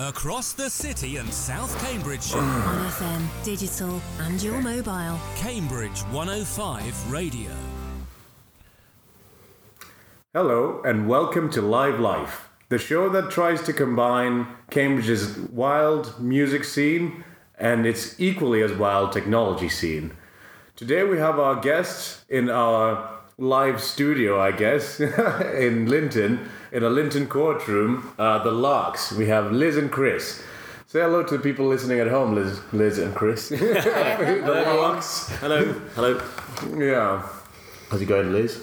Across the city and South Cambridgeshire. On FM, digital, and your mobile. Cambridge 105 Radio. Hello, and welcome to Live Life, the show that tries to combine Cambridge's wild music scene and its equally as wild technology scene. Today we have our guests in our live studio, I guess, in Linton, in a Linton courtroom, uh, the Larks. We have Liz and Chris. Say hello to the people listening at home, Liz, Liz and Chris. the Larks. Hello. Hello. Yeah. How's it going, Liz?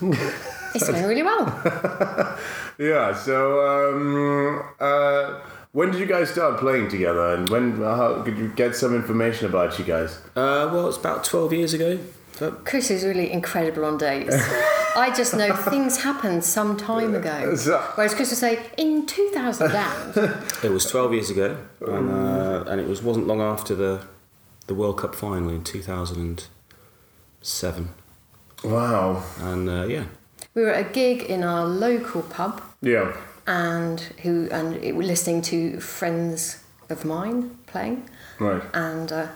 It's going really well. Yeah. So, um, uh, when did you guys start playing together, and when? How could you get some information about you guys? Uh, well, it's about 12 years ago. Uh, Chris is really incredible on dates. I just know things happened some time ago. Whereas Chris would say, in 2000. It was 12 years ago, and, uh, and it was wasn't long after the the World Cup final in 2007. Wow. And uh, yeah, We were at a gig in our local pub Yeah. and who and it, were listening to friends of mine playing. Right. and uh,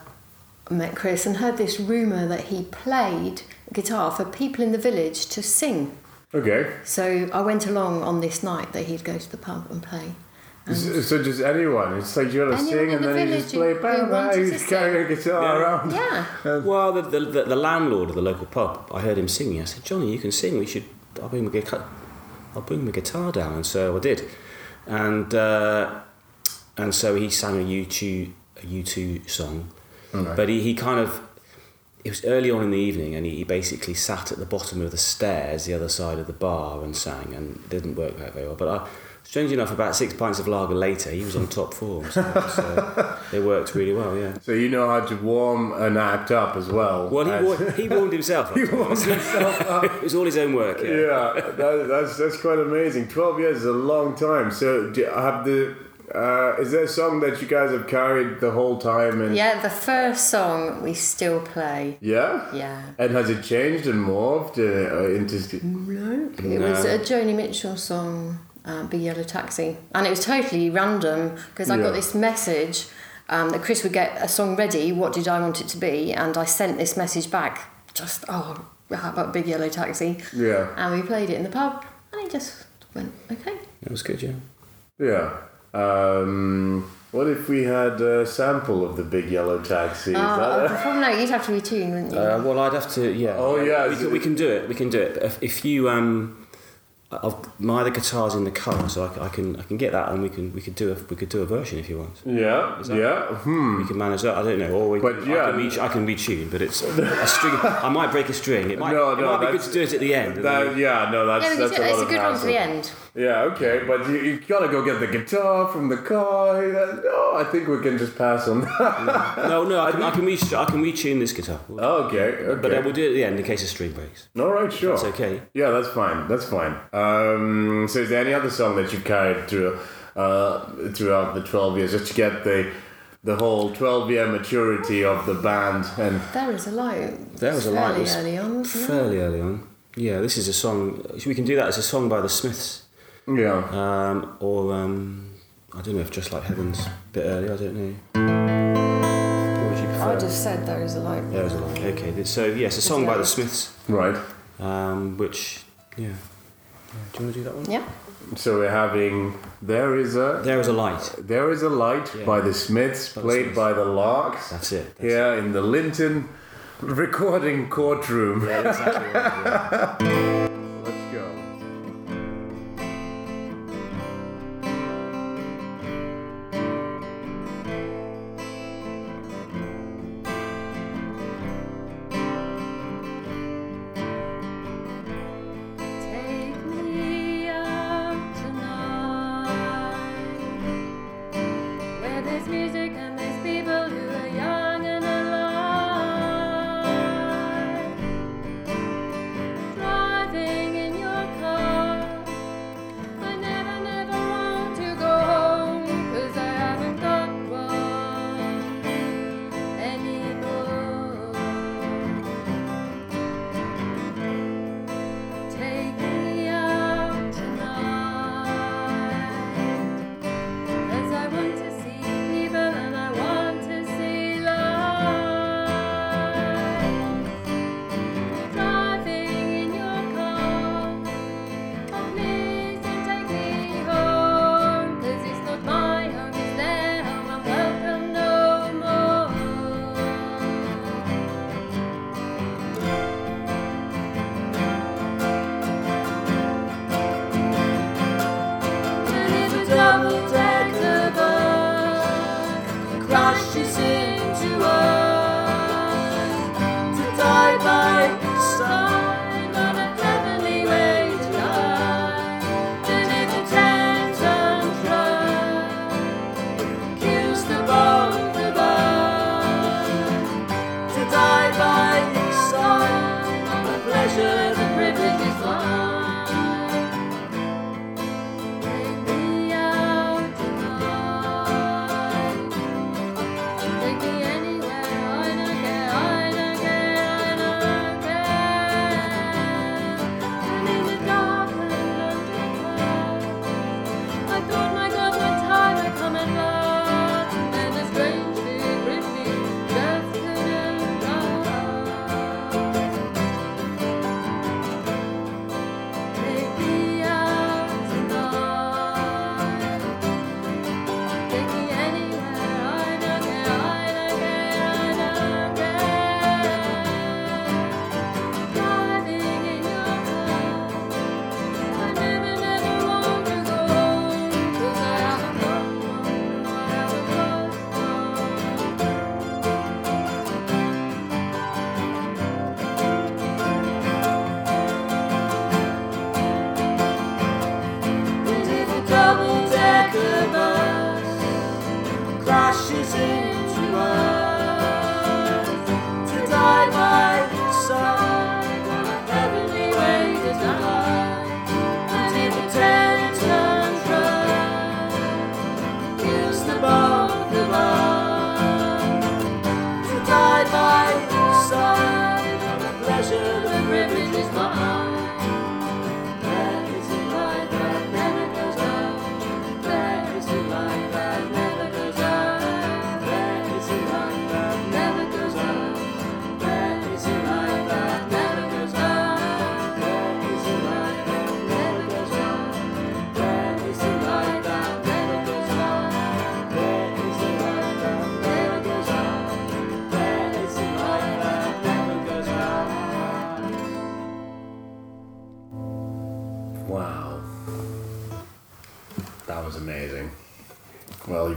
I met Chris and heard this rumour that he played guitar for people in the village to sing. Okay. So I went along on this night that he'd go to the pub and play. So, so just anyone. It's like you gotta sing, and the then you just play. village who- who Bam, bam, wanted you to just carry a guitar Yeah. around. Yeah. well, the, the, the, the landlord of the local pub, I heard him singing. I said, Johnny, you can sing. We should. I'll bring my guitar. I'll bring my guitar down, and so I did. And uh, and so he sang a U2 a U2 song, but he, he kind of it was early on in the evening, and he, he basically sat at the bottom of the stairs, the other side of the bar, and sang, and it didn't work out very well. But I, strangely enough, about six pints of lager later, he was on top form. So, so it worked really well. Yeah. So you know how to warm an act up as well. Well, he, as- he warmed himself. up. He warmed himself up. it was all his own work. Yeah. yeah, that, that's that's quite amazing. Twelve years is a long time. So do, have the uh, is there a song that you guys have carried the whole time? And Yeah, the first song we still play. yeah, Yeah. And has it changed and morphed uh, into? No. It was a Joni Mitchell song, uh, Big Yellow Taxi. And it was totally random because I Yeah. got this message um, that Chris would get a song ready. What did I want it to be? And I sent this message back. Just, oh, how about Big Yellow Taxi? Yeah, And we played it in the pub. And it just went, okay. It was good. Yeah. yeah. Um, what if we had a sample of the big yellow taxi? Oh, that- uh, no, you'd have to retune, wouldn't you? Uh, well, I'd have to. Yeah. Oh, yeah, We can, we can do it. We can do it. If, if you um, I've, my other guitar's in the car, so I, c- I can I can get that, and we can we could do a we could do a version if you want. yeah, that- yeah. Hmm. We can manage that. I don't know. Or we, But, yeah. I can, re- I can retune, but it's a string. I might break a string. It might, No, it no, might be good to do it at the end. That, yeah, no, that's yeah, that's could do a it. lot It's a of good one for the end. Yeah, okay, but you, you gotta go get the guitar from the car. No, I think we can just pass on that. no, no. I can I can, re- I can retune this guitar. okay, okay. But uh, we'll do it at the end in case a string breaks. All right, sure. It's okay. Yeah, that's fine. That's fine. Um, so, is there any other song that you've carried through uh, throughout the twelve years, just to get the the whole twelve year maturity of the band? And There is a light. There was a light. Fairly early on. Fairly early on. Yeah, this is a song. We can do that as a song by the Smiths, yeah, um, or um, I don't know if just like Heaven's a bit early. I don't know. What would you I prefer? just said there is a light. There was a line. Okay, so yes, a song by the Smiths, right. um, which yeah. Yeah, Do you want to do that one? Yeah. So we're having there is a There is a light. there is a light Yeah. by the Smiths, the played Smiths. by the Larks. That's it. That's Here in the Linton recording courtroom. Yeah, exactly right, yeah.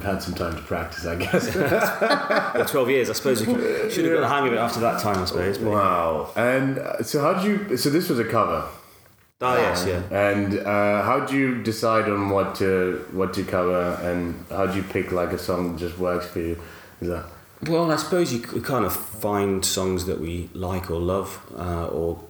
had some time to practice, I guess. Well, 12 years, I suppose you should have got the hang of it after that time, I suppose. but- wow. And uh, so, how did you? So, this was a cover. Oh, yes, yeah. And uh, how do you decide on what to what to cover, and how do you pick like a song that just works for you? Is that Well, I suppose you kind of find songs that we like or love, uh, or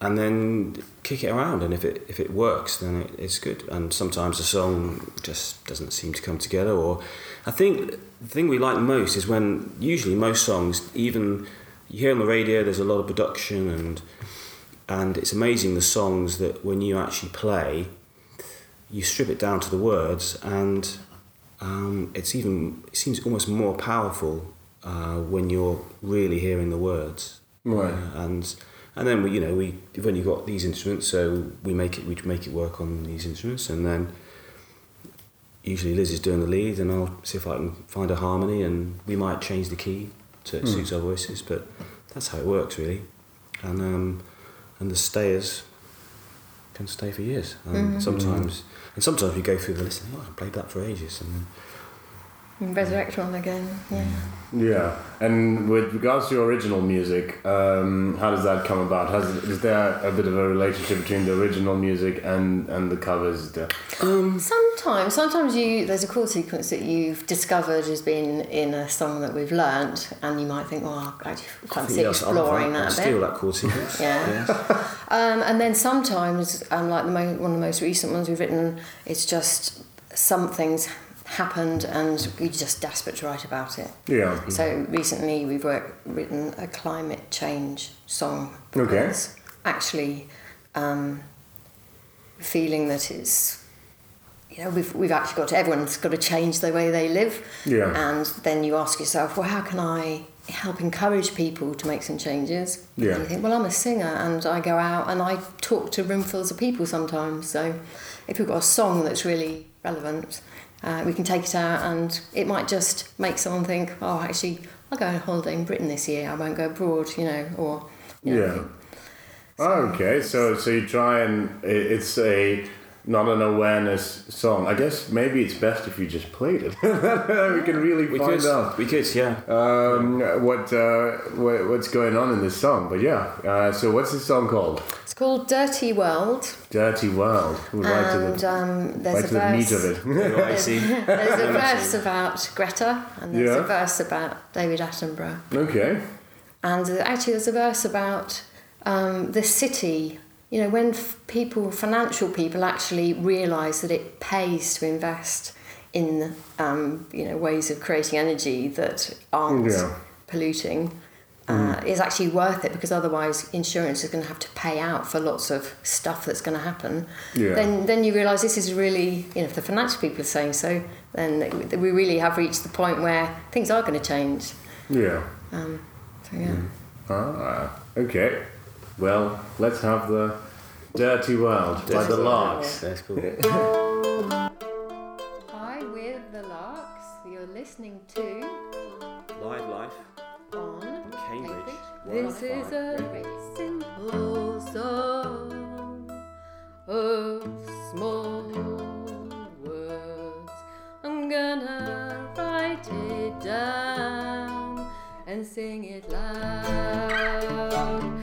and then kick it around. And if it if it works, then it, it's good. And sometimes a song just doesn't seem to come together. Or I think the thing we like most is when usually most songs, even you hear on the radio, there's a lot of production and and it's amazing the songs that when you actually play, you strip it down to the words and um, it's even it seems almost more powerful uh, when you're really hearing the words Right. Uh, and and then we you know we we've only got these instruments so we make it we make it work on these instruments. And then usually Liz is doing the lead and I'll see if I can find a harmony and we might change the key so it suits our voices but that's how it works really. And um, and the stayers can stay for years. Um, sometimes and sometimes we go through the list and think, oh I played that for ages. And then And resurrect one again. Yeah. yeah? And with regards to your original music, um, how does that come about? Has is there a bit of a relationship between the original music and and the covers? There? Sometimes, sometimes you there's a chord sequence that you've discovered has been in a song that we've learnt, and you might think, well, I actually fancy Yes, I'll- exploring I'll, that I'll bit. steal that chord sequence Yeah. Um, and then sometimes, um, like the mo- one of the most recent ones we've written, it's just something's happened and we're just desperate to write about it. Yeah. So recently we've worked, written a climate change song. Okay. Actually, um, feeling that it's, you know, we've, we've actually got to, everyone's got to change the way they live. Yeah. And then you ask yourself, well, how can I help encourage people to make some changes? Yeah. And you think, well, I'm a singer and I go out and I talk to roomfuls of people sometimes. So if we've got a song that's really relevant, uh, we can take it out and it might just make someone think, oh, actually, I'll go on holiday in Britain this year. I won't go abroad, you know, or you know, Yeah. Oh, okay, so so you try and it's a not an awareness song. I guess maybe it's best if you just played it. we can really We find could, out we could, yeah. um, what, uh, what what's going on in this song. But yeah, uh, so what's this song called? It's called Dirty World, Dirty World. We'll right to and the um, there's right a to the meat verse. of it. I see. There's a verse about Greta, and there's Yeah. a verse about David Attenborough, okay. and uh, actually there's a verse about um, the city. You know, when f- people, financial people, actually realise that it pays to invest in, um, you know, ways of creating energy that aren't Yeah. polluting. Uh, is actually worth it because otherwise insurance is going to have to pay out for lots of stuff that's going to happen. Yeah. Then, then you realise this is really, you know, if the financial people are saying so, then we really have reached the point where things are going to change. Yeah. Um, so yeah. Ah, okay. Well, let's have the Dirty World by the Larks. That's cool. Hi, we're the Larks. You're listening to Live life. on Cambridge. This is a simple song of small words. I'm gonna write it down and sing it loud.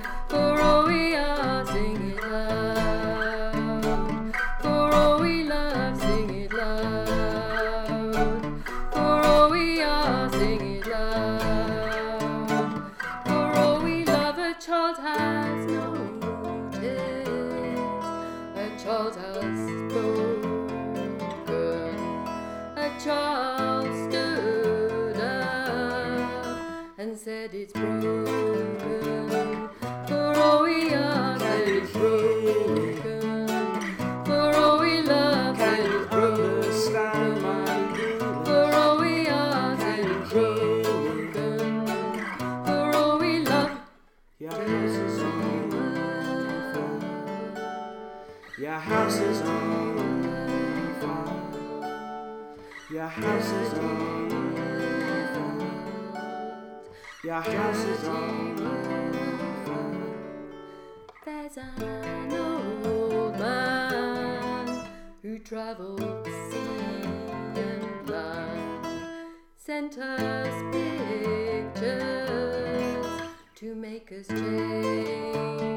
Said it's broken. For all we are, said it's broken. For all we love, said it's broken. For all we are, said it's broken. For all we love, Your house is on fire. Your house is on fire. Your house is on fire. Your house is on fire. There's an old man who travelled sea and land, sent us pictures to make us change.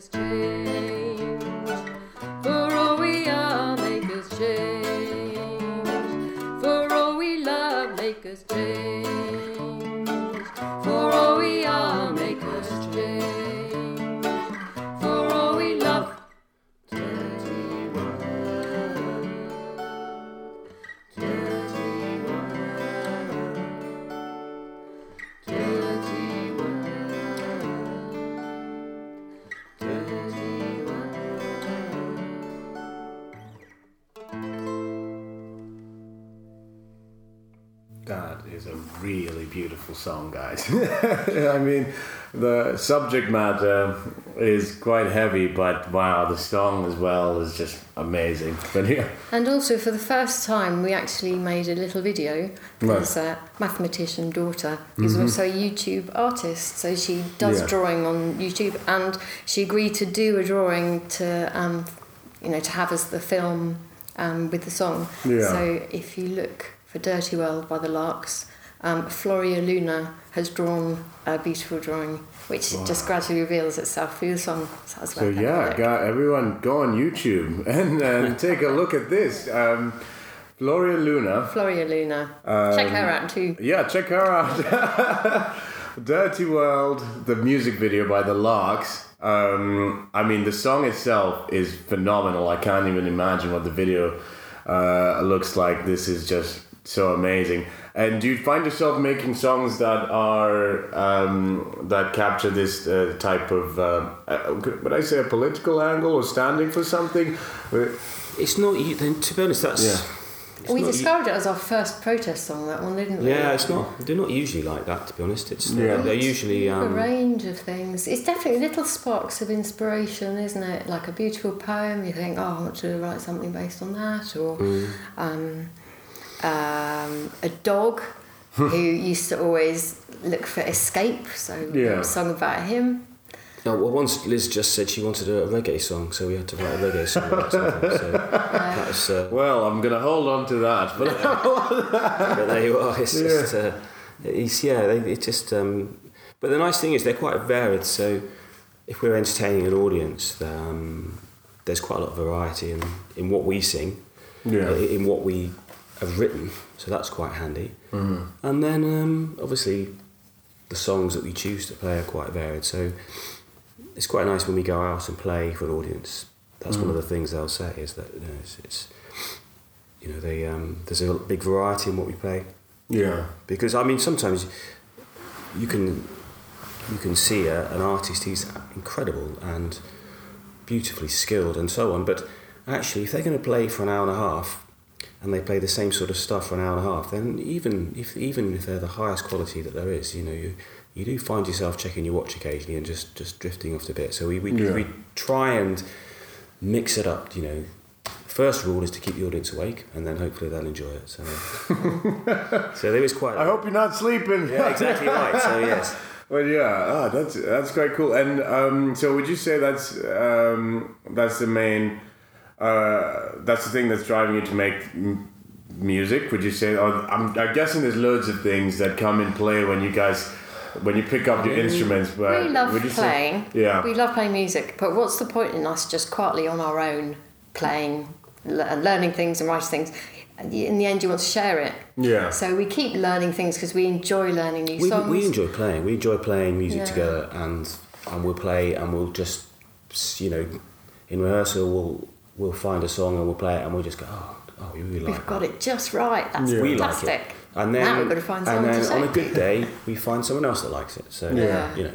To make beautiful song, guys. I mean, the subject matter is quite heavy, but wow, the song as well is just amazing. But yeah, And also, for the first time, we actually made a little video. Right. This uh, mathematician daughter is also a YouTube artist, so she does Yeah. drawing on YouTube, and she agreed to do a drawing to, um, you know, to have as the film um, with the song. Yeah. So if you look for "Dirty World" by the Larks, um, Floria Luna has drawn a beautiful drawing, which just gradually reveals itself through the song. So, so worth having a yeah, everyone go on YouTube and, and take a look at this. Um, Gloria Luna. Floria Luna, check her out too. Yeah, check her out. Dirty World, the music video by the Larks. Um, I mean, the song itself is phenomenal. I can't even imagine what the video uh, looks like. This is just so amazing. And do you find yourself making songs that are um, that capture this uh, type of uh, uh, would I say a political angle or standing for something? It's not. you- then To be honest, that's Yeah. we discovered u- it as our first protest song, that one, didn't we? Yeah, it's not. They're not usually like that, to be honest. It's Yeah. they're usually a um, range of things. It's definitely little sparks of inspiration, isn't it? Like a beautiful poem, you think, oh, I want to write something based on that, or Mm. um, um, a dog who used to always look for escape, so Yeah. a song about him. No, well, once Liz just said she wanted a reggae song, so we had to write a reggae song about something. So that was, uh, Well, I'm gonna hold on to that, but but there you are. It's just, uh, it's yeah. They, it just. Um, but the nice thing is they're quite varied. So if we're entertaining an audience, um, there's quite a lot of variety in in what we sing, Yeah. i- in what we have written. So that's quite handy. Mm. And then um, obviously the songs that we choose to play are quite varied. So it's quite nice when we go out and play for an audience. That's one of the things they'll say is that you know, it's, it's you know they um, there's a big variety in what we play yeah, because I mean sometimes you can you can see a, an artist who's incredible and beautifully skilled and so on, but actually if they're going to play for an hour and a half and they play the same sort of stuff for an hour and a half, then even if even if they're the highest quality that there is, you know you. You do find yourself checking your watch occasionally and just, just drifting off a bit. So we, we, Yeah. we try and mix it up. You know, first rule is to keep the audience awake, and then hopefully they'll enjoy it. So, so there is quite. I hope you're not sleeping. Yeah, exactly right. So yes, Well, yeah, ah, that's that's quite cool. And um, so, would you say that's um, that's the main uh, that's the thing that's driving you to make m- music? Would you say? Or I'm, I'm guessing there's loads of things that come in play when you guys when you pick up your instruments. But we love would you say- playing. yeah, We love playing music, but what's the point in us just quietly on our own playing, le- learning things and writing things? In the end, you want to share it. yeah, So we keep learning things because we enjoy learning new we, songs. we enjoy playing. We enjoy playing music Yeah. together, and and we'll play, and we'll just you know, in rehearsal we'll we'll find a song and we'll play it, and we'll just go, oh, oh, we really like We've got that. it just right. That's Yeah. We like it. And then, now we've got to find and then to on a good day, we find someone else that likes it. So Yeah. you know,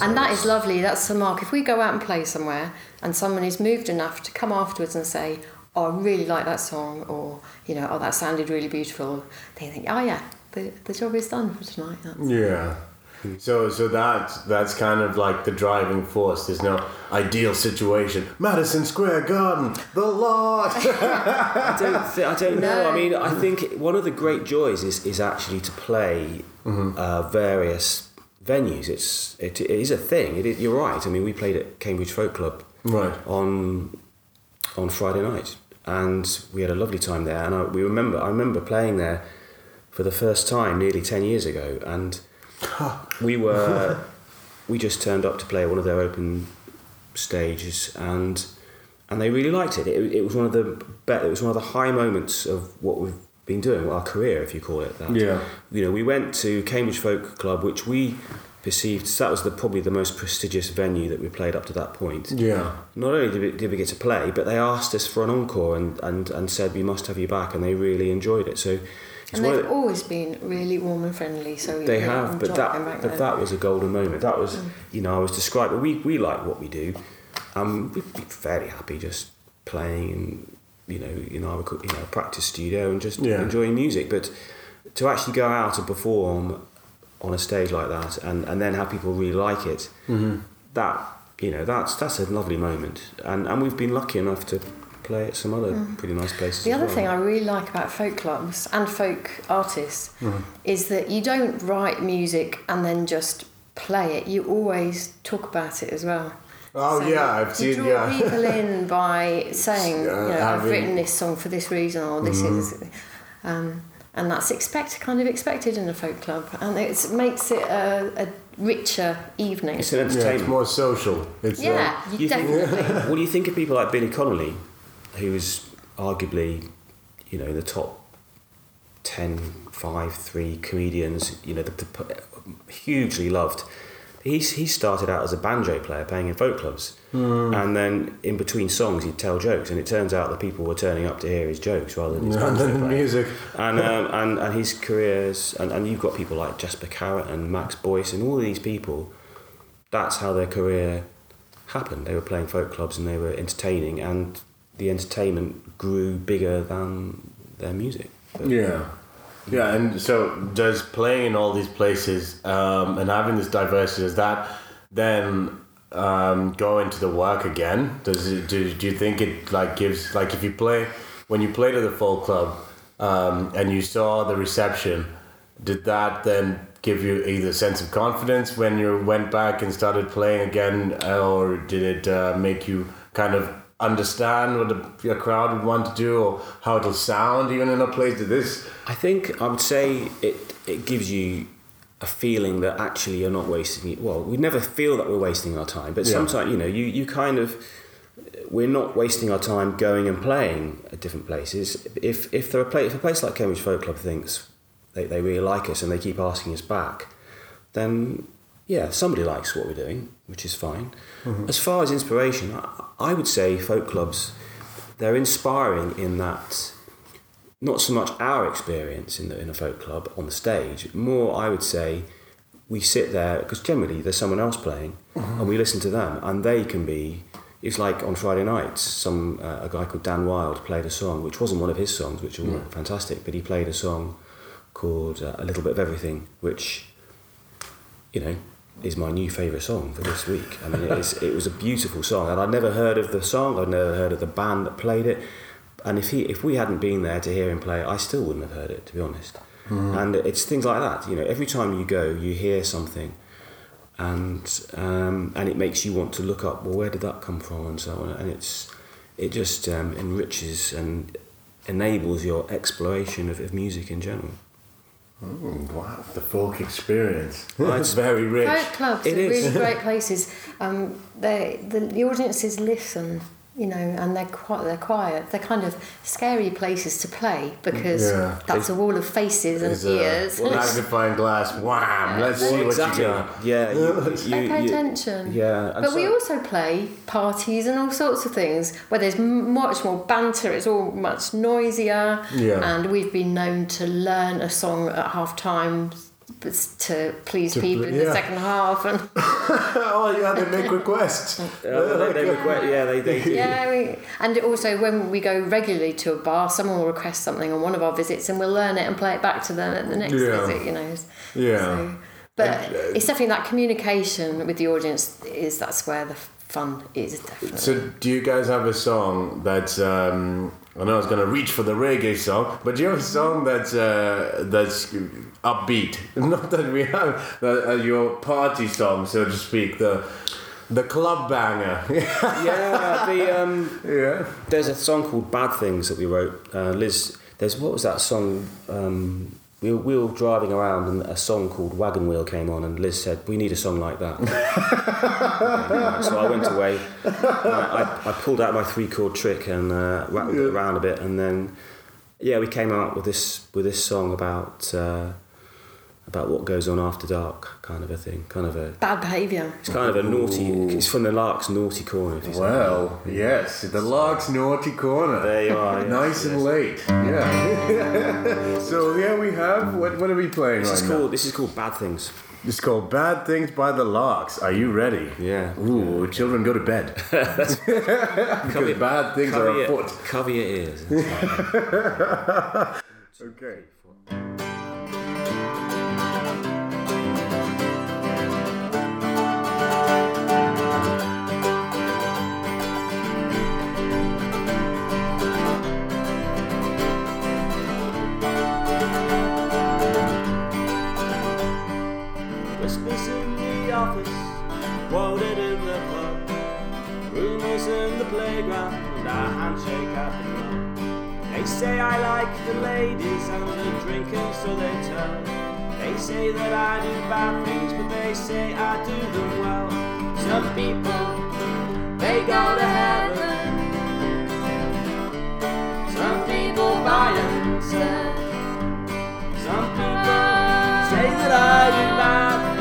And that is lovely. That's the mark. If we go out and play somewhere and someone is moved enough to come afterwards and say, "Oh, I really like that song," or you know, "Oh, that sounded really beautiful," they think, "Oh yeah, the, the job is done for tonight." That's, yeah. So, so that that's kind of like the driving force. There's no ideal situation. Madison Square Garden, the lot. I don't, th- I don't know. No. I mean, I think one of the great joys is, is actually to play uh, various venues. It's it, it is a thing. It is, you're right. I mean, we played at Cambridge Folk Club right. on on Friday night, and we had a lovely time there. And I, we remember, I remember playing there for the first time nearly ten years ago, and we were we just turned up to play one of their open stages, and and they really liked it. It, it was one of the be- it was one of the high moments of what we've been doing, our career, if you call it that. Yeah. You know, we went to Cambridge Folk Club, which we perceived that was the probably the most prestigious venue that we played up to that point Yeah. not only did we, did we get to play, but they asked us for an encore and, and, and said we must have you back, and they really enjoyed it. So and they've of, always been really warm and friendly. So they yeah, have, but that going but that was a golden moment. That was you know I was describing. We we like what we do. Um, we'd be fairly happy just playing and you know in our you know practice studio and just Yeah. enjoying music, but to actually go out and perform on a stage like that and, and then have people really like it Mm-hmm. that you know that's that's a lovely moment and and we've been lucky enough to play at some other pretty nice places Mm. The as other well. thing I really like about folk clubs and folk artists is that you don't write music and then just play it. You always talk about it as well. Oh, yeah, I've you seen- draw yeah. people in by saying, you Yeah, know, I've Mm-hmm. written this song for this reason, or this is, um, and that's expect kind of expected in a folk club, and it makes it a, a richer evening. it's an Yeah, entertainment it's more social. It's uh, yeah, you You think- what do you think of people like Billy Connolly who was arguably you know the top 10 5 3 comedians you know the, the, hugely loved. He's, he started out as a banjo player playing in folk clubs. And then in between songs he'd tell jokes and it turns out that people were turning up to hear his jokes rather than his then music. and, um, and and his careers and, and you've got people like Jasper Carrott and Max Boyce and all these people. That's how their career happened. They were playing folk clubs and they were entertaining and the entertainment grew bigger than their music. But Yeah. Yeah, and so does playing in all these places um, and having this diversity, does that then um, go into the work again? Does it, do, do you think it like gives like if you play when you played at the folk club um, and you saw the reception, did that then give you either sense of confidence when you went back and started playing again, or did it uh, make you kind of understand what the, your crowd would want to do or how it'll sound even in a place like this? I think I would say it it gives you a feeling that actually you're not wasting it. Well, we never feel that we're wasting our time, but Yeah. sometimes you know you you kind of we're not wasting our time going and playing at different places. If if there are play, if a place like Cambridge Folk Club thinks they, they really like us and they keep asking us back, then yeah, somebody likes what we're doing, which is fine. As far as inspiration, I, I would say folk clubs they're inspiring in that not so much our experience in the in a folk club on the stage, more I would say we sit there because generally there's someone else playing and we listen to them and they can be it's like on Friday nights some uh, a guy called Dan Wild played a song which wasn't one of his songs which were fantastic but he played a song called uh, a little bit of everything which you know is my new favourite song for this week. I mean, it, is, it was a beautiful song, and I'd never heard of the song. I'd never heard of the band that played it. And if he, if we hadn't been there to hear him play it, I still wouldn't have heard it, to be honest. And it's things like that. You know, every time you go, you hear something, and um, and it makes you want to look up. Well, where did that come from, and so on. And it's it just um, enriches and enables your exploration of, of music in general. Mm, wow, the folk experience. Well, it's very rich. Folk clubs It are is. really great places. Um, they the, the audiences listen, you know, and they're quite they're quiet. They're kind of scary places to play because Yeah. that's a wall of faces and It's a ears. magnifying glass. Wham! Let's see what exactly. you got. Yeah, you, you, They pay you- attention. Yeah, and But we also play parties and all sorts of things where there's much more banter. It's all much noisier. Yeah. And we've been known to learn a song at half time to please people in yeah. the second half and oh yeah, they make requests. Uh, they, they regret, yeah, they, they do. yeah we, and also when we go regularly to a bar someone will request something on one of our visits and we'll learn it and play it back to them at the next Yeah. visit you know Yeah. so, but And, uh, it's definitely that communication with the audience is that's where the fun is definitely So, do you guys have a song that's? Um, I know I was gonna reach for the reggae song, but you have a song that's uh, that's upbeat? Not that we have uh, your party song, so to speak, the the club banger. Yeah, the um, yeah. there's a song called "Bad Things" that we wrote. Uh, Liz, there's what was that song? Um, we were, we were driving around and a song called "Wagon Wheel" came on, and Liz said, "We need a song like that." Okay, right, so I went away. I, I, I pulled out my three chord trick and uh, rattled it around a bit, and then yeah, we came out with this with this song about uh, about what goes on after dark, kind of a thing, kind of a. bad behaviour It's kind of a naughty. It's from the Lark's naughty corner. If you say. Well, yes, the Lark's Naughty Corner. There you are. yes, nice and late. Yeah. so here we have what what are we playing This right is now? called. This is called Bad Things. It's called Bad Things by the Larks. Are you ready? Yeah. Ooh, children go to bed. because bad things Cover are your, afoot. cover your ears. Okay. And a handshake at the club. They say I like the ladies and the drinking, so they tell. They say that I do bad things, but they say I do them well. Some people, they go to heaven. Some people buy and sell. Some people say that I do bad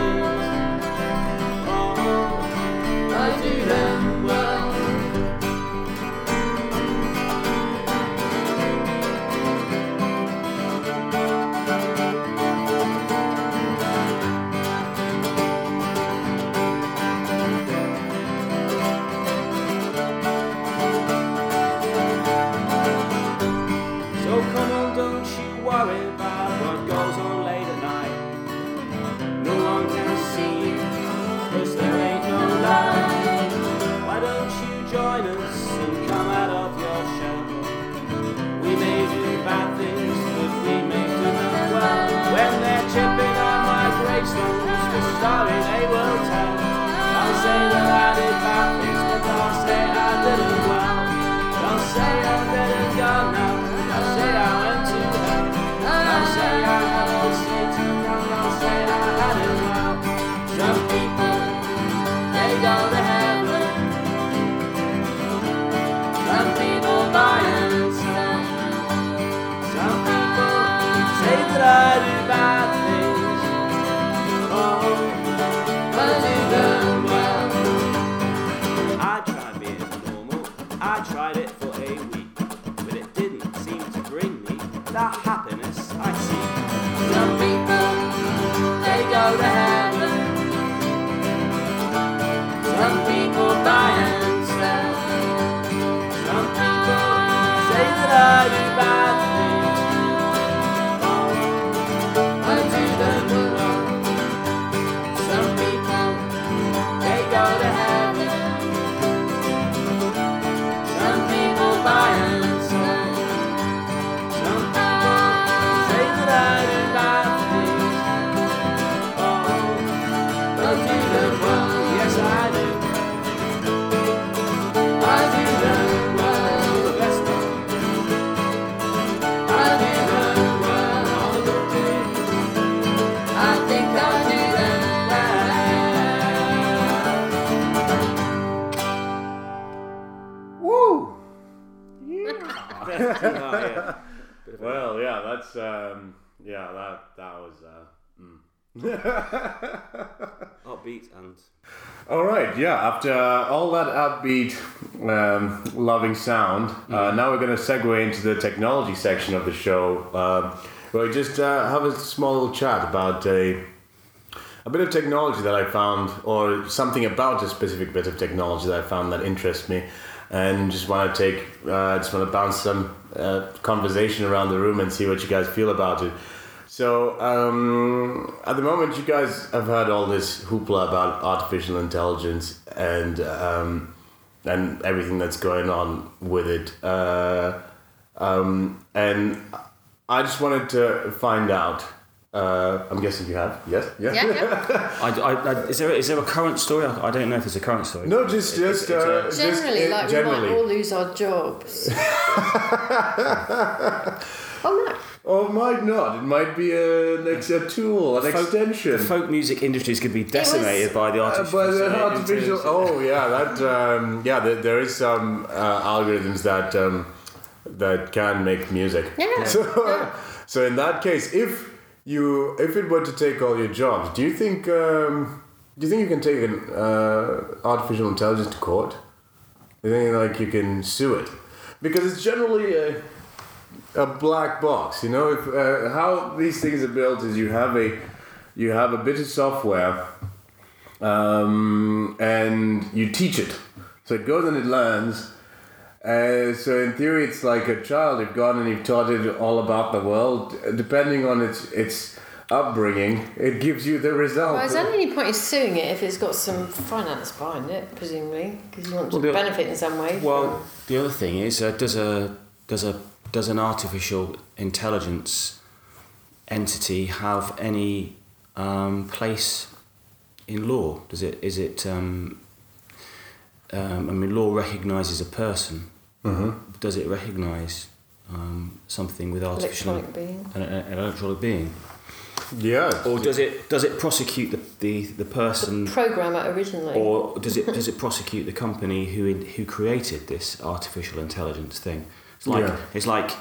go to heaven. Some people buy and sell. Some people say that I that that was. Uh, Upbeat and All right, yeah. After all that upbeat, um, loving sound, uh, now we're going to segue into the technology section of the show, uh, where we just uh, have a small little chat about a a bit of technology that I found, or something about a specific bit of technology that I found that interests me, and just want to take, uh, just want to bounce some uh, conversation around the room and see what you guys feel about it. So um, at the moment, you guys have heard all this hoopla about artificial intelligence and um, and everything that's going on with it. Uh, um, and I just wanted to find out. Uh, I'm guessing you have. Yes. Yeah, yeah. I, I, I, is there is there a current story? I, I don't know if there's a current story. No, just It- just it's a- uh, just, Generally, like generally. we might all lose our jobs. oh no. Or it might not. It might be a, next a tool, an Folk- extension. The folk music industries could be decimated by the Uh, artificial. the artificial. Oh yeah, that um, yeah. There, there is some uh, algorithms that um, that can make music. Yeah. So, so in that case, if you if it were to take all your jobs, do you think um, do you think you can take an uh, artificial intelligence to court? Do you think like you can sue it? Because it's generally a a black box. You know, if, uh, how these things are built is you have a you have a bit of software, um, and you teach it. So it goes and it learns. Uh, so in theory, it's like a child. You've gone and you've taught it all about the world. Depending on its its upbringing, it gives you the result. Well, is there any point in suing it if it's got some finance behind it, presumably, because you want to Well, the- benefit in some way? Well, the other thing is, uh, does a does a does an artificial intelligence entity have any um, place in law? Does it is it? Um, um, I mean, law recognises a person. Does it recognise um, something with artificial Electronic being. an, an electronic being, yeah. or does it does it prosecute the the, the person? Programmer originally. or does it does it prosecute the company who who created this artificial intelligence thing? It's like Yeah. it's like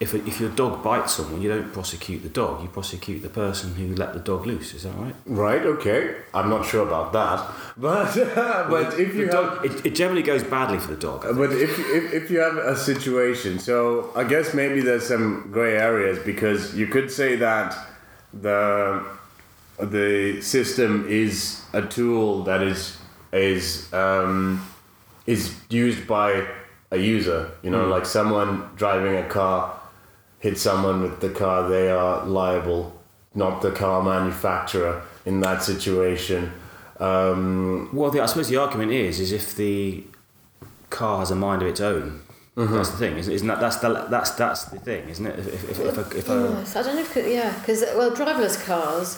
if if your dog bites someone, you don't prosecute the dog, you prosecute the person who let the dog loose. Is that right? Right. Okay. I'm not sure about that, but but if you have dog, it, it generally goes badly for the dog. But if, if, if you have a situation, so I guess maybe there's some gray areas because you could say that the the system is a tool that is is um, is used by a user. You know, like someone driving a car hits someone with the car, they are liable, not the car manufacturer in that situation. Um, Well, the, I suppose the argument is is if the car has a mind of its own. That's the thing, isn't, isn't that? That's the that's that's the thing, isn't it? If, if, if, a, if a, Yes, I don't know if yeah, because well, driverless cars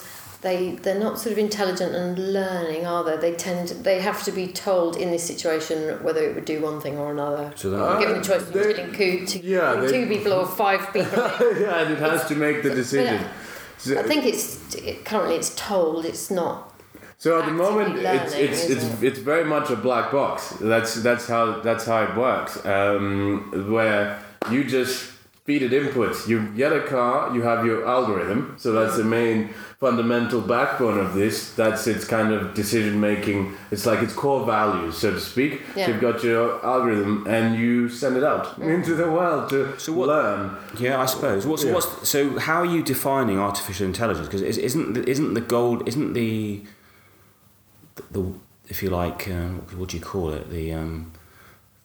they they're not sort of intelligent and learning, are they? They tend to, they have to be told in this situation whether it would do one thing or another. So then- They're given a choice they- between two, two, yeah, they- two people or five people. yeah, and it has to make the decision. So- I think it's it, currently it's told. It's not. So at the moment, it's learning, it's isn't it's it's very much a black box. That's that's how that's how it works. Um, where you just feed it inputs. You get a car, you have your algorithm. So that's the main fundamental backbone of this. That's its kind of decision making. It's like its core values, so to speak. Yeah. So you've got your algorithm and you send it out into the world to So what- learn. Yeah, I suppose. What's Yeah. what's so? How are you defining artificial intelligence? Because isn't the- isn't the goal? Isn't the the if you like, um, what do you call it? The um,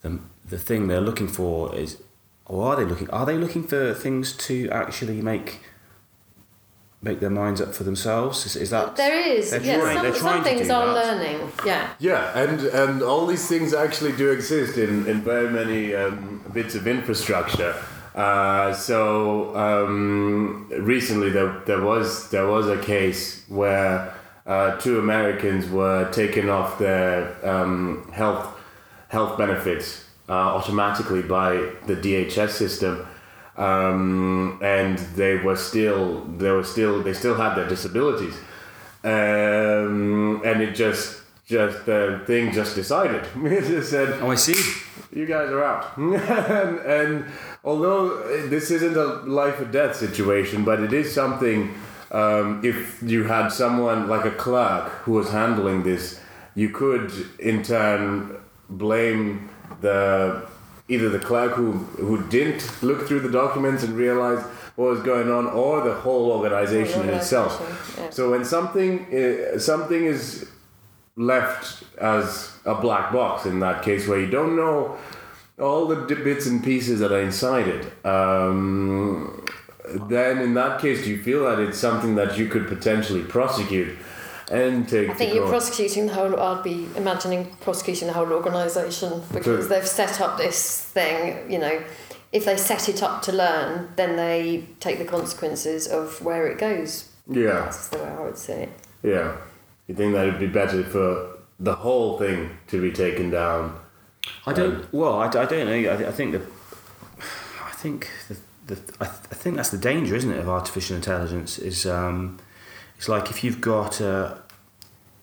the the thing they're looking for is, or are they looking? Are they looking for things to actually make make their minds up for themselves? Is, is that There is, They're yeah. trying- some they're some trying to things do are that. learning. Yeah. Yeah, and and all these things actually do exist in in very many um, bits of infrastructure. Uh, so um, recently there there was there was a case where uh, two Americans were taken off their um, health health benefits uh, automatically by the DHS system. Um, and they were still they were still they still had their disabilities. Um, and it just just the thing just decided. It just said Oh, I see. you guys are out. And, and although this isn't a life or death situation but it is something um, if you had someone like a clerk who was handling this you could in turn blame the either the clerk who who didn't look through the documents and realize what was going on or the whole organization in itself yeah. so when something uh, something is left as a black box in that case where you don't know all the bits and pieces that are inside it um, then in that case do you feel that it's something that you could potentially prosecute and take I think you're prosecuting the whole. I'd be imagining prosecuting the whole organisation because So- they've set up this thing. You know, if they set it up to learn, then they take the consequences of where it goes. yeah That's the way I would say it. yeah you think that it'd be better for the whole thing to be taken down I don't. Well, I, I don't know. I, I think the. I think the, the I, I think that's the danger, isn't it, of artificial intelligence? Is um, it's like if you've got a,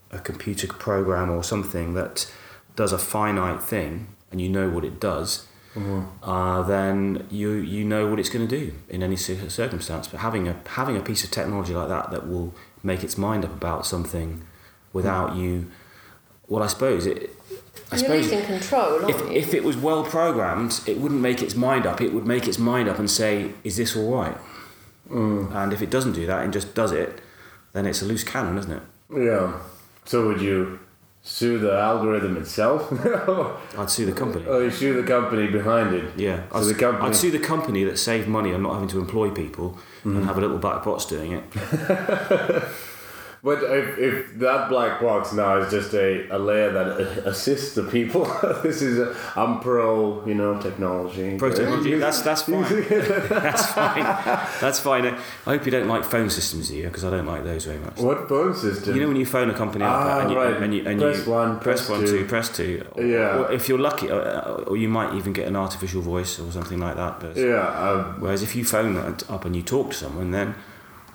a computer program or something that does a finite thing and you know what it does, uh, then you you know what it's going to do in any circumstance. But having a having a piece of technology like that that will make its mind up about something without you, well, I suppose it. I You're suppose losing control, aren't if, you? if it was well programmed, it wouldn't make its mind up. It would make its mind up and say, "Is this all right?" And if it doesn't do that and just does it, then it's a loose cannon, isn't it? yeah so would you sue the algorithm itself I'd sue the company. or you sue the company behind it yeah, so I'd, the company I'd sue the company that saved money on not having to employ people and mm. have a little black box doing it. But if, if that black box now is just a, a layer that uh, assists the people, this is a, I'm pro, you know, technology. Pro technology, that's that's fine. that's fine. That's fine. I hope you don't like phone systems, do you? Because I don't like those very much. What phone system? You know when you phone a company up Ah, and, you, right. and you and Press you one, press, press one, two. two, press two. Or, Yeah. or if you're lucky, uh, or you might even get an artificial voice or something like that. But yeah, um, whereas if you phone that up and you talk to someone, then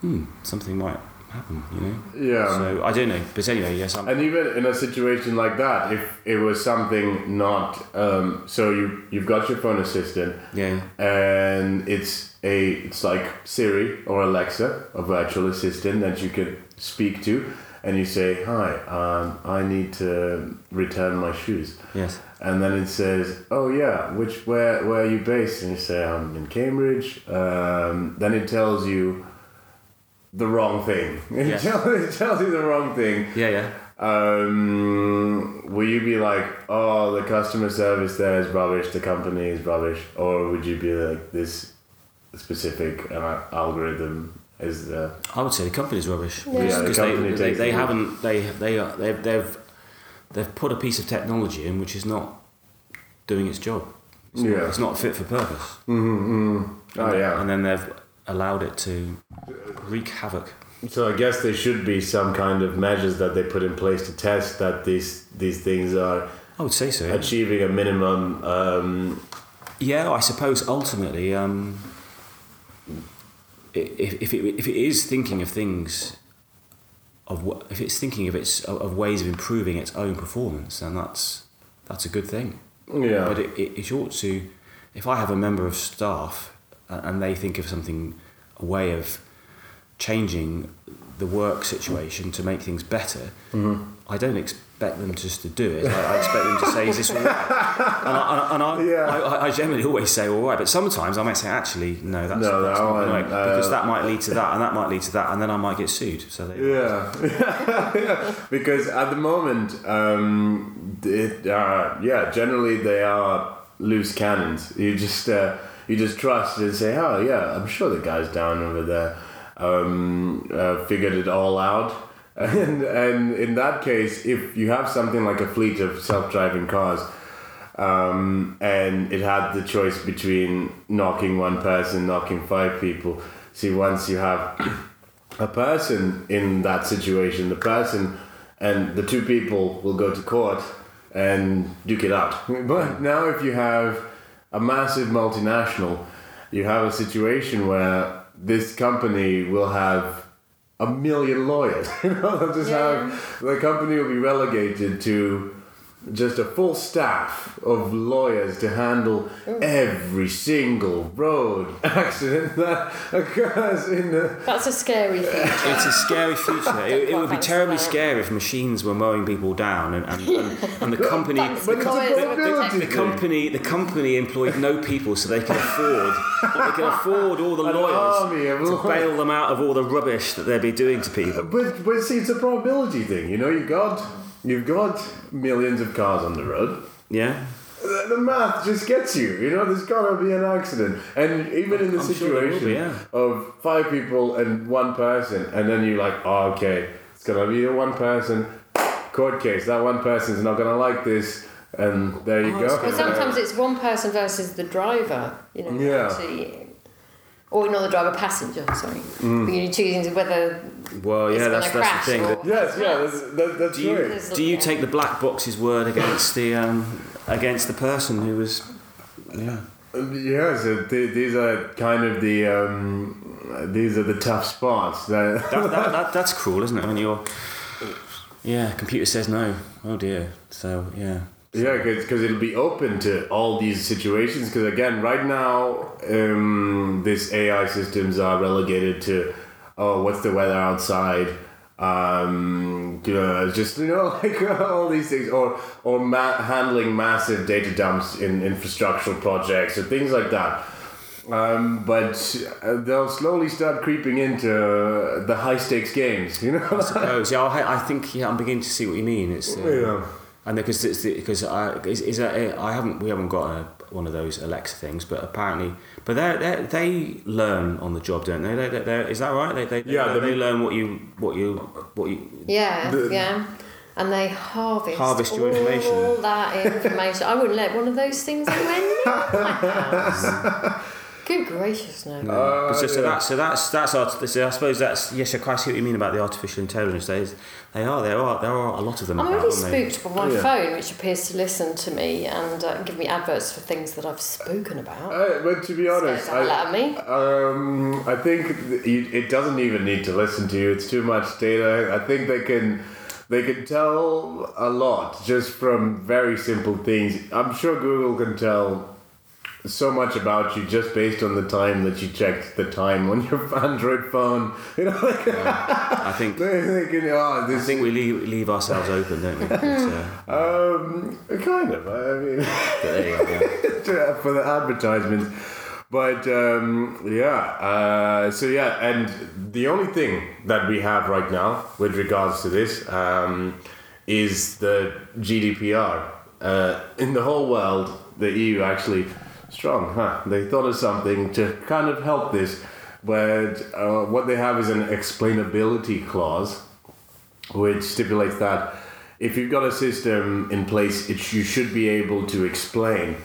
hmm, something might happen. You know. yeah. So I don't know, but anyway, yes, I'm. and even in a situation like that, if it was something not, um, so you you've got your phone assistant, Yeah. and it's a it's like Siri or Alexa, a virtual assistant that you could speak to, and you say, "Hi, um, I need to return my shoes." Yes. And then it says, "Oh yeah, which where where are you based?" And you say, "I'm in Cambridge." Um, then it tells you the wrong thing. It, Yes. tells, it tells you the wrong thing. Yeah, yeah. Um, will you be like, "Oh, the customer service there is rubbish. The company is rubbish," or would you be like, "This specific uh, algorithm is the I would say the company's rubbish Yeah. Yeah, the because they, company they, takes they the- haven't they they are they've, they've they've put a piece of technology in which is not doing its job. It's, not, Yeah. it's not fit for purpose. oh yeah." and then they've allowed it to wreak havoc. So I guess there should be some kind of measures that they put in place to test that these these things are I would say so. yeah. achieving a minimum. Um, Yeah, I suppose ultimately, um, if, if, it, if it is thinking of things, of what, if it's thinking of its of, ways of improving its own performance, then that's that's a good thing. yeah. But it, it, it ought to, if I have a member of staff and they think of something, a way of changing the work situation to make things better, I don't expect them just to do it. I, I expect them to say, "Is this all right?" And I, and I, Yeah. I, generally always say, "All right," but sometimes I might say, "Actually, no, that's, No, that's that not right," uh, because that might lead to that, and that might lead to that, and then I might get sued. So they, Yeah, because at the moment, um, it, uh, yeah, generally they are loose cannons. You just uh, you just trust and say, oh yeah, I'm sure the guys down over there um, uh, figured it all out. And and in that case, if you have something like a fleet of self-driving cars, um, and it had the choice between knocking one person, knocking five people. See, once you have a person in that situation, the person and the two people will go to court and duke it out. But now, if you have a massive multinational, you have a situation where this company will have a million lawyers. you know, they'll just Yeah. have the company will be relegated to just a full staff of lawyers to handle every single road accident that occurs in the That's a scary future. It's a scary future. It, it would be terribly scary if machines were mowing people down, and, and, and, and the company, That's But it's a lawyers would probability protect- the company, the company employed no people, so they can afford, they can afford all the An lawyers to lawyers. bail them out of all the rubbish that they'd be doing to people. But but see, it's a probability thing. You know, You've got you've got millions of cars on the road. Yeah, The, the math just gets you. You know, there's gotta be an accident, and even in the I'm sure situation be, yeah. of five people and one person, and then you're like, oh, okay, it's gonna be the one person court case. That one person's not gonna like this, and there you Oh, go. it's But sometimes it's one person versus the driver, you know. Yeah. actually- or not the driver, passenger, sorry. Mm. But you're choosing whether well, yeah, gonna that's that's crash the thing. that- yes, yeah, that's, that, that's do you right. Do you take the black box's word against the um, against the person who was? Yeah. Yeah, so th- these are kind of the um, these are the tough spots. That, that, that, that, that's cruel, isn't it? When you're, yeah, computer says no. Oh dear. So yeah. Yeah, because it'll be open to all these situations. Because again, right now, um, these AI systems are relegated to, oh, what's the weather outside? Um, just you know, like all these things, or or ma- handling massive data dumps in infrastructural projects or things like that. Um, but uh, they'll slowly start creeping into the high stakes games. You know. Oh, yeah, I, I think yeah, I'm beginning to see what you mean. It's uh, Yeah. And because it's because I is, is that I haven't we haven't got a, one of those Alexa things, but apparently, but they they they learn on the job, don't they? They, they, they is that right? They they, Yeah, they, they- they learn what you what you what you. Yeah, The- yeah. And they harvest, Harvest your all information. that information. I wouldn't let one of those things anywhere near my house. Good gracious, no. but so, so yeah. that's so that's that's art, so I suppose that's yes. I quite see what you mean about the artificial intelligence. They they are there are there are a lot of them. I'm about, really spooked by my Yeah. phone, which appears to listen to me and uh, give me adverts for things that I've spoken about. Uh, but to be honest, Scares the out of me. Um, I think it doesn't even need to listen to you. It's too much data. I think they can they can tell a lot just from very simple things. I'm sure Google can tell so much about you just based on the time that you checked the time on your Android phone. You know, like I think can. Oh, I think we leave, leave ourselves open, don't we? But, uh, um, kind of. I mean. but go. to- for the advertisements. But um, yeah, uh, so yeah, and the only thing that we have right now with regards to this um, is the GDPR. Uh, in the whole world, the EU actually strong, huh? They thought of something to kind of help this, but uh, what they have is an explainability clause which stipulates that if you've got a system in place, it, you should be able to explain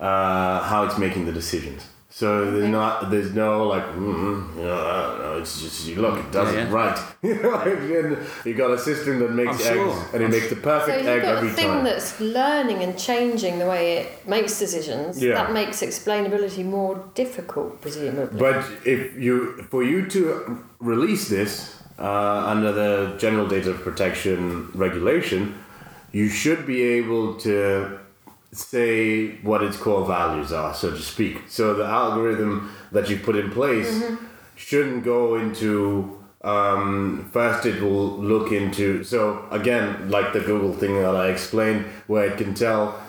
uh, how it's making the decisions. So there's not there's no like mm, you know, I don't know it's just you look it does Yeah, it right you know and you got a system that makes I'm eggs sure. and it I'm makes the So perfect you've egg got a thing time. that's learning and changing the way it makes decisions. Yeah. That makes explainability more difficult, presumably. But if you, for you to release this uh, under the General Data Protection Regulation, you should be able to say what its core values are, so to speak. So the algorithm that you put in place shouldn't go into. Um, first, it will look into. So again, like the Google thing that I explained, where it can tell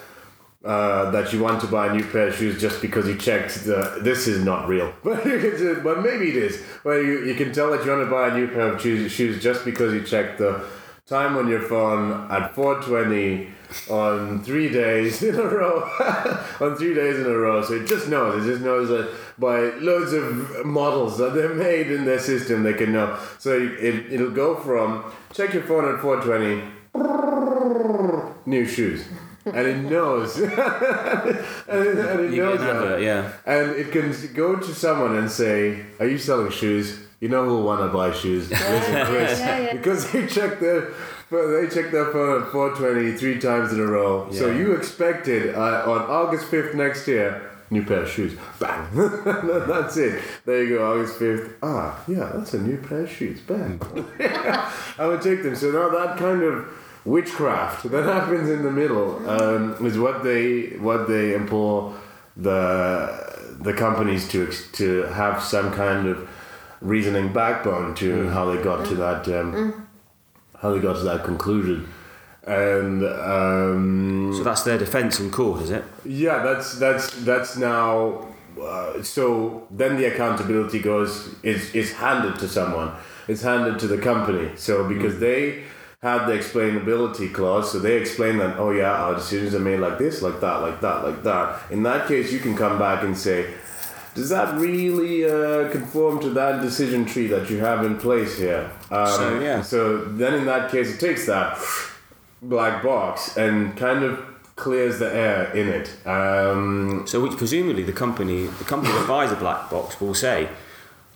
uh, that you want to buy a new pair of shoes just because you checked the. This is not real, but you can just- but maybe it is. Where you, you can tell that you want to buy a new pair of shoes, shoes just because you checked the time on your phone at four twenty on three days in a row. on three days in a row, so it just knows. It just knows that by loads of models that they're made in their system, they can know. So it it'll go from check your phone at four twenty new shoes. And it knows. and it, and it You knows that. advert, yeah. And it can go to someone and say, Are you selling shoes? You know who'll want to buy shoes. Listen, Chris. yeah, yeah. Because they check their they check their phone at 420 three times in a row. So you expected uh, on August 5th next year, new pair of shoes. Bang. that's it. There you go, August 5th. Ah, yeah, that's a new pair of shoes. Bang. I would take them. So now that kind of witchcraft that happens in the middle um, is what they what they implore the the companies to ex- to have some kind of reasoning backbone to how they got to that um, how they got to that conclusion. And um, So that's their defence in court, is it? yeah, that's that's that's now. Uh, so then the accountability goes is is handed to someone. It's handed to the company. So because they had the explainability clause, so they explain that oh yeah, our decisions are made like this, like that, like that, like that. In that case, you can come back and say. Does that really uh, conform to that decision tree that you have in place here? Um, So, yeah. So then, in that case, it takes that black box and kind of clears the air in it. Um, So which presumably the company, the company that buys a black box will say,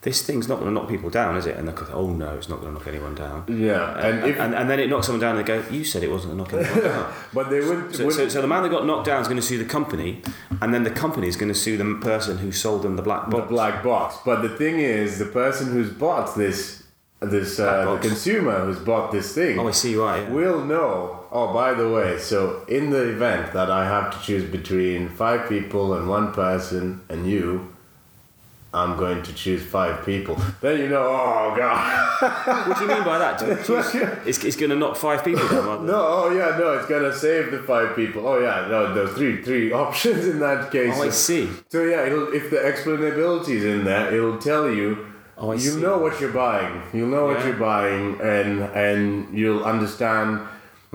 this thing's not going to knock people down, is it? And they go, oh no, it's not going to knock anyone down. yeah, and And, if and, and then it knocks someone down and they go, you said it wasn't going to knock anyone down. but they wouldn't. So, so, so the man that got knocked down is going to sue the company, and then the company is going to sue the person who sold them the black box. the black box. But the thing is, the person who's bought this, this uh, the consumer who's bought this thing. Oh, I see, right. Yeah. will know. Oh, by the way, so in the event that I have to choose between five people and one person and you, I'm going to choose five people. Then you know, oh god. What do you mean by that? Do you choose- it's, it's going to knock five people down. rather No, oh yeah, no, it's gonna save the five people. Oh yeah, no, there's three three options in that case. Oh, I see. So yeah, it'll, if the explainability is in there, it'll tell you. Oh, I you see. know what you're buying. You'll know what you're buying, and and you'll understand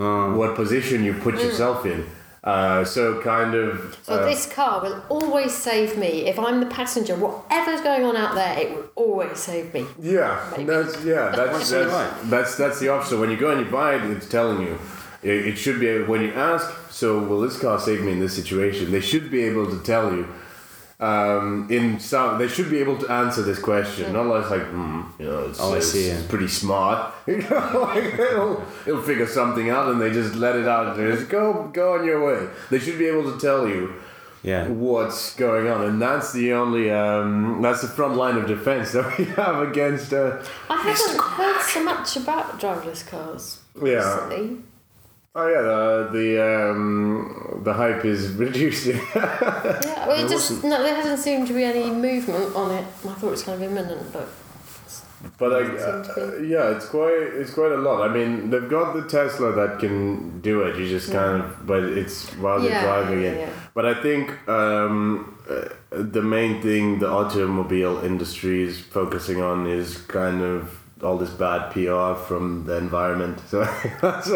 Oh. what position you put mm. yourself in. Uh, so kind of. So uh, this car will always save me. If I'm the passenger, whatever's going on out there, it will always save me. Yeah, Maybe. that's yeah, that's That's that's, right. that's that's the option. When you go and you buy it, it's telling you. It, it should be when you ask. So will this car save me in this situation? They should be able to tell you. Um, in some, they should be able to answer this question. Not like, like hmm, you know, it's, Oh, I it's see, yeah. pretty smart. You know, like it'll, it'll figure something out, and they just let it out. And just go go on your way. They should be able to tell you Yeah. what's going on, and that's the only um, that's the front line of defense that we have against. Uh, I haven't heard so much about driverless cars Yeah. recently. Oh yeah, the the um, the hype is reducing. Yeah, well, it just no, there hasn't seemed to be any movement on it. I thought it was kind of imminent, but but I, Doesn't seem to uh, yeah, it's quite it's quite a lot. I mean, they've got the Tesla that can do it. You just kind of, but it's while they're Yeah, driving yeah, it. yeah. But I think um, uh, the main thing the automobile industry is focusing on is kind of all this bad PR from the environment. So that's,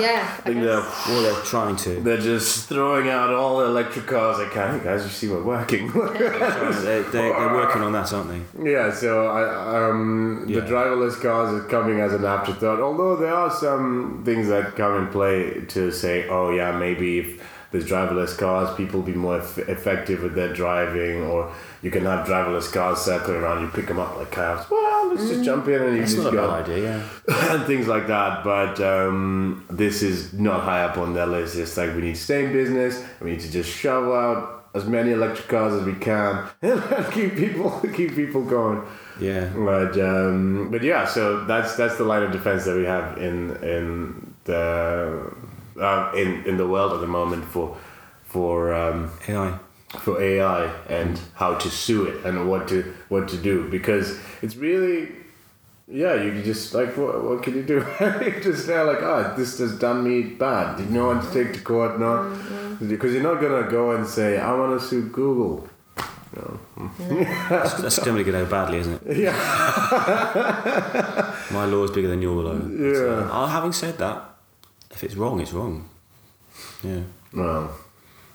yeah, I think guess. they're Well, they're trying to. They're just throwing out all the electric cars they can. Guys, you see we're working. They're, they they're working on that, aren't they? yeah, so I, um, Yeah. the driverless cars are coming as an afterthought. Although there are some things that come in play to say, oh yeah, maybe if there's driverless cars, people be more eff- effective with their driving, or you can have driverless cars circling around. You pick them up like calves. Well, let's just jump in and you That's just not a go bad idea, yeah. and things like that. But um, this is not high up on their list. It's like we need to stay in business. We need to just shove out as many electric cars as we can and keep people keep people going. Yeah. But um, but yeah, so that's that's the line of defense that we have in in the uh, in in the world at the moment for for um, AI. for AI and how to sue it and what to what to do because it's really yeah you just like what, what can you do you just now like oh this has done me bad did no one to take to court no because you're not gonna go and say I want to sue Google no. That's, that's going to go badly, isn't it? yeah My law is bigger than your law. Yeah. So, oh, having said that, if it's wrong, it's wrong. Yeah. well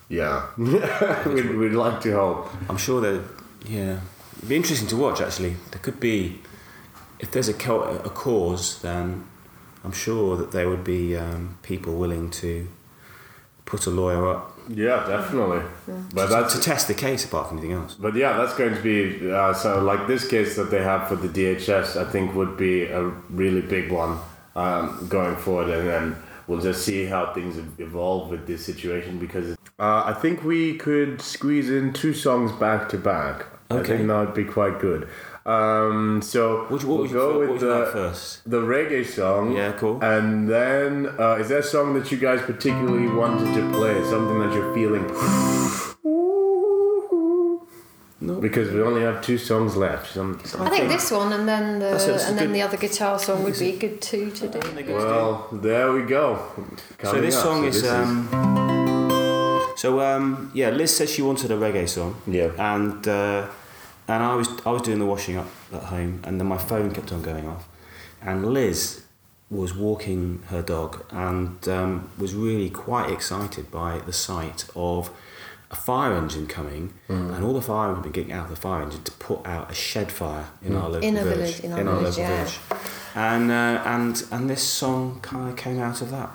yeah we'd, we'd like to hope I'm sure that, yeah. It'd be interesting to watch, actually. There could be, if there's a, co- a cause, then I'm sure that there would be um, people willing to put a lawyer up yeah definitely but to, that's to test the case apart from anything else. But yeah, that's going to be uh, so. Like this case that they have for the DHS, I think would be a really big one um, going forward, and then we'll just see how things evolve with this situation because uh, I think we could squeeze in two songs back to back. Okay. I think that would be quite good. Um, so Which, what we'll go what with would the first? the reggae song. Yeah, cool. And then, uh, is there a song that you guys particularly wanted to play? Something that you're feeling? No. Because we only have two songs left. Some, I think this one and then the That's- that's and then good. the other guitar song would be good too to do. well, there we go. So this up. song So is, this um, so um, yeah. Liz said she wanted a reggae song. Yeah. And uh, and I was I was doing the washing up at home, and then my phone kept on going off, and Liz was walking her dog and um, was really quite excited by the sight of a fire engine coming, Mm. and all the firemen had been getting out of the fire engine to put out a shed fire in our local In village. village, in our village, local yeah. village. And uh, and and this song kind of came out of that.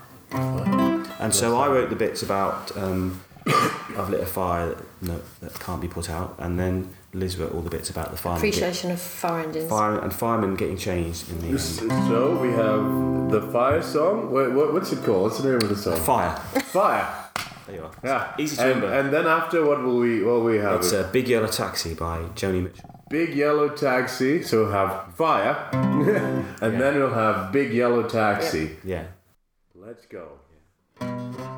And so I wrote the bits about um, I've lit a fire that, no, that can't be put out, and then Liz wrote all the bits about the firemen. get- Appreciation of fire engines. fire and firemen getting changed in the is- end. So we have the fire song. What, what, what's it called? What's the name of the song? Fire. Fire. There you are. Yeah. Easy to and, remember. And then after, what will we? What will we have? it's a Big Yellow Taxi by Joni Mitchell. Big yellow taxi. So we'll have fire, and then we'll have big yellow taxi. Yeah. Let's go. Oh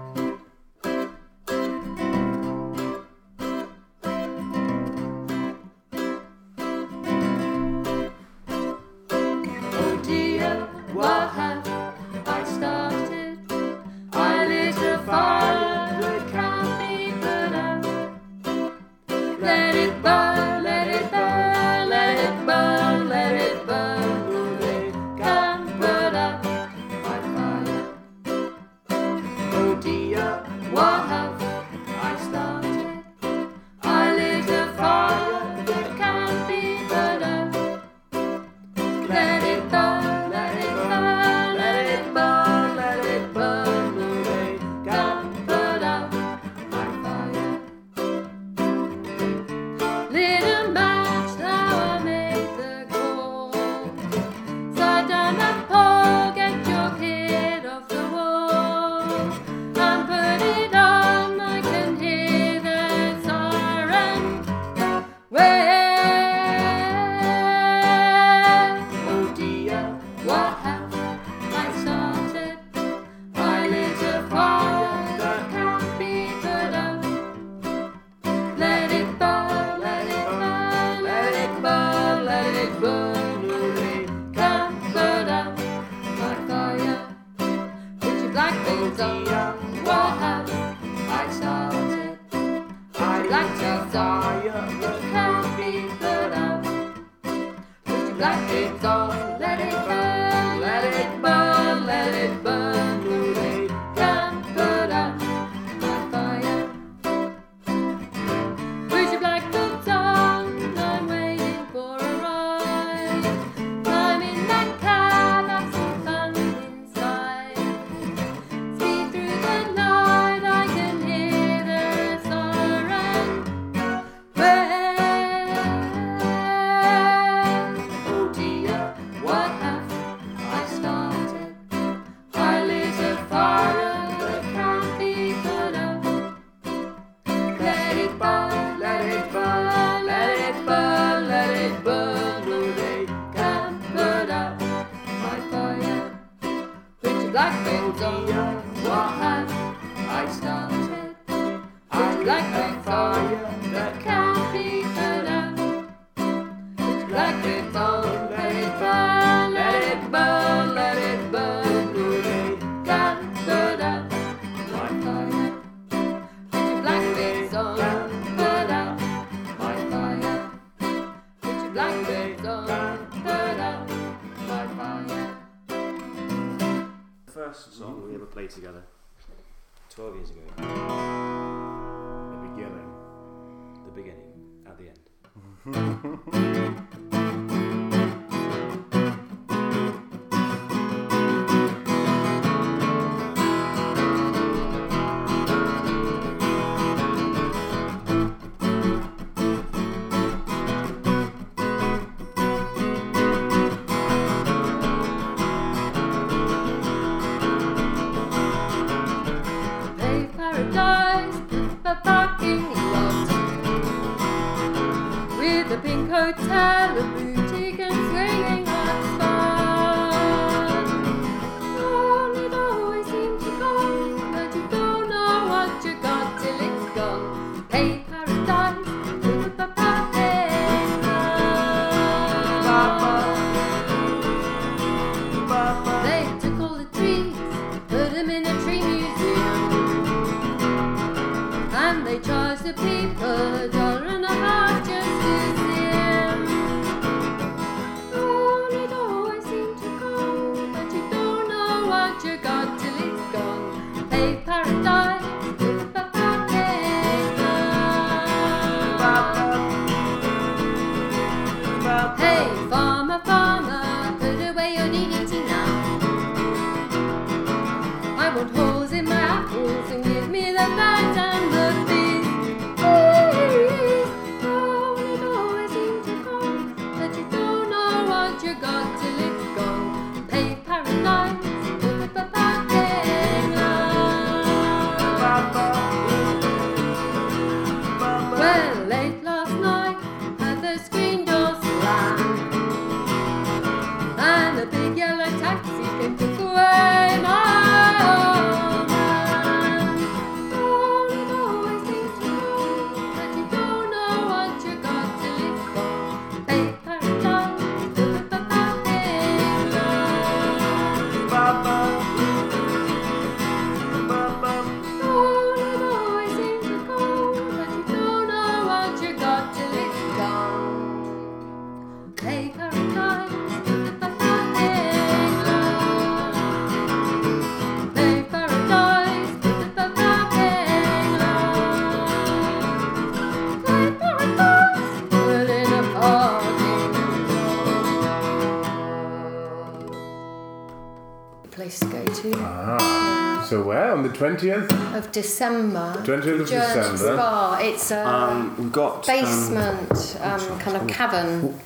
where? On the 20th? of December. 20th of Church December. Spa. It's a Um, we've got. um, basement, um, kind of cavern.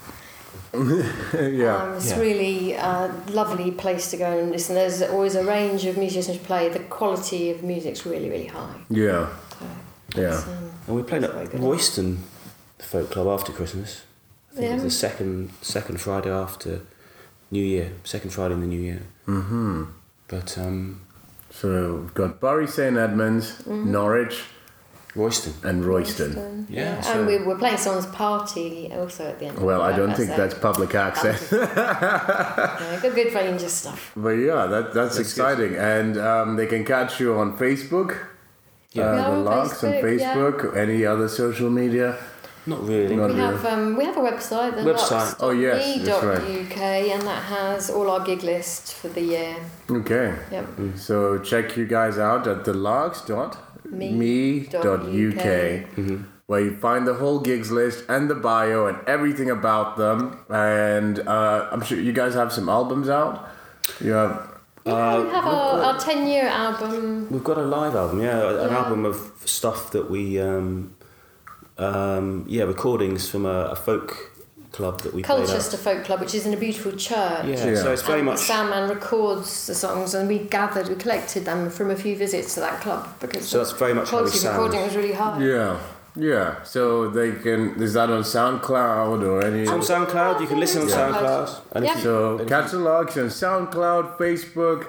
yeah. Um, it's Yeah. really a lovely place to go and listen. There's always a range of musicians to play. The quality of music's really, really high. Yeah. So Yeah. um, and we're playing at Very. Royston Folk Club after Christmas. I think Yeah. it's the second second Friday after New Year, second Friday in the New Year. Mm-hmm. But um, So we've got Bury St Edmunds, Mm-hmm. Norwich, Royston. and Royston. Royston, Yeah, so- and we were playing someone's party also at the end. of Well, I don't think so- that's public access. Yeah, good, good range of stuff. but yeah, that, that's, That's exciting. And um, they can catch you on Facebook. Yeah. Uh, the on Larks on Facebook, yeah. Facebook, any other social media. Not really. Not We really. have um, we have a website, the Website. Oh, yes, that's right. UK, and that has all our gig list for the year. Okay. Yep. So check you guys out at the larks.me.uk where you find the whole gigs list and the bio and everything about them. And uh, I'm sure you guys have some albums out. You have Yeah, we have our, our 10 year album. We've got a live album, yeah, an Yeah. album of stuff that we, um, um, yeah, recordings from a, a folk club that we played Colchester at. Folk Club, which is in a beautiful church. Yeah, Yeah. so it's very and much. Soundman records the songs, and we gathered, we collected them from a few visits to that club because So that's very the much how we quality of sound. recording was really high. yeah. Yeah, so they can. Is that on SoundCloud or any? on SoundCloud, you can listen on Yeah. SoundCloud. And Yeah. you- So and catch the Larks on SoundCloud, Facebook,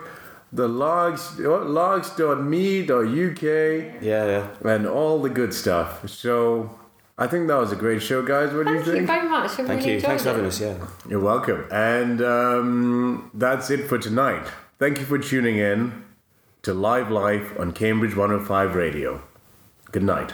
the Larks, larks.me.uk, you- yeah, yeah. and all the good stuff. So I think that was a great show, guys. What do you think? Thank you very much. I Thank really you. enjoyed Thanks for having us. Yeah. You're welcome. And um, that's it for tonight. Thank you for tuning in to Live Life on Cambridge 105 Radio. Good night.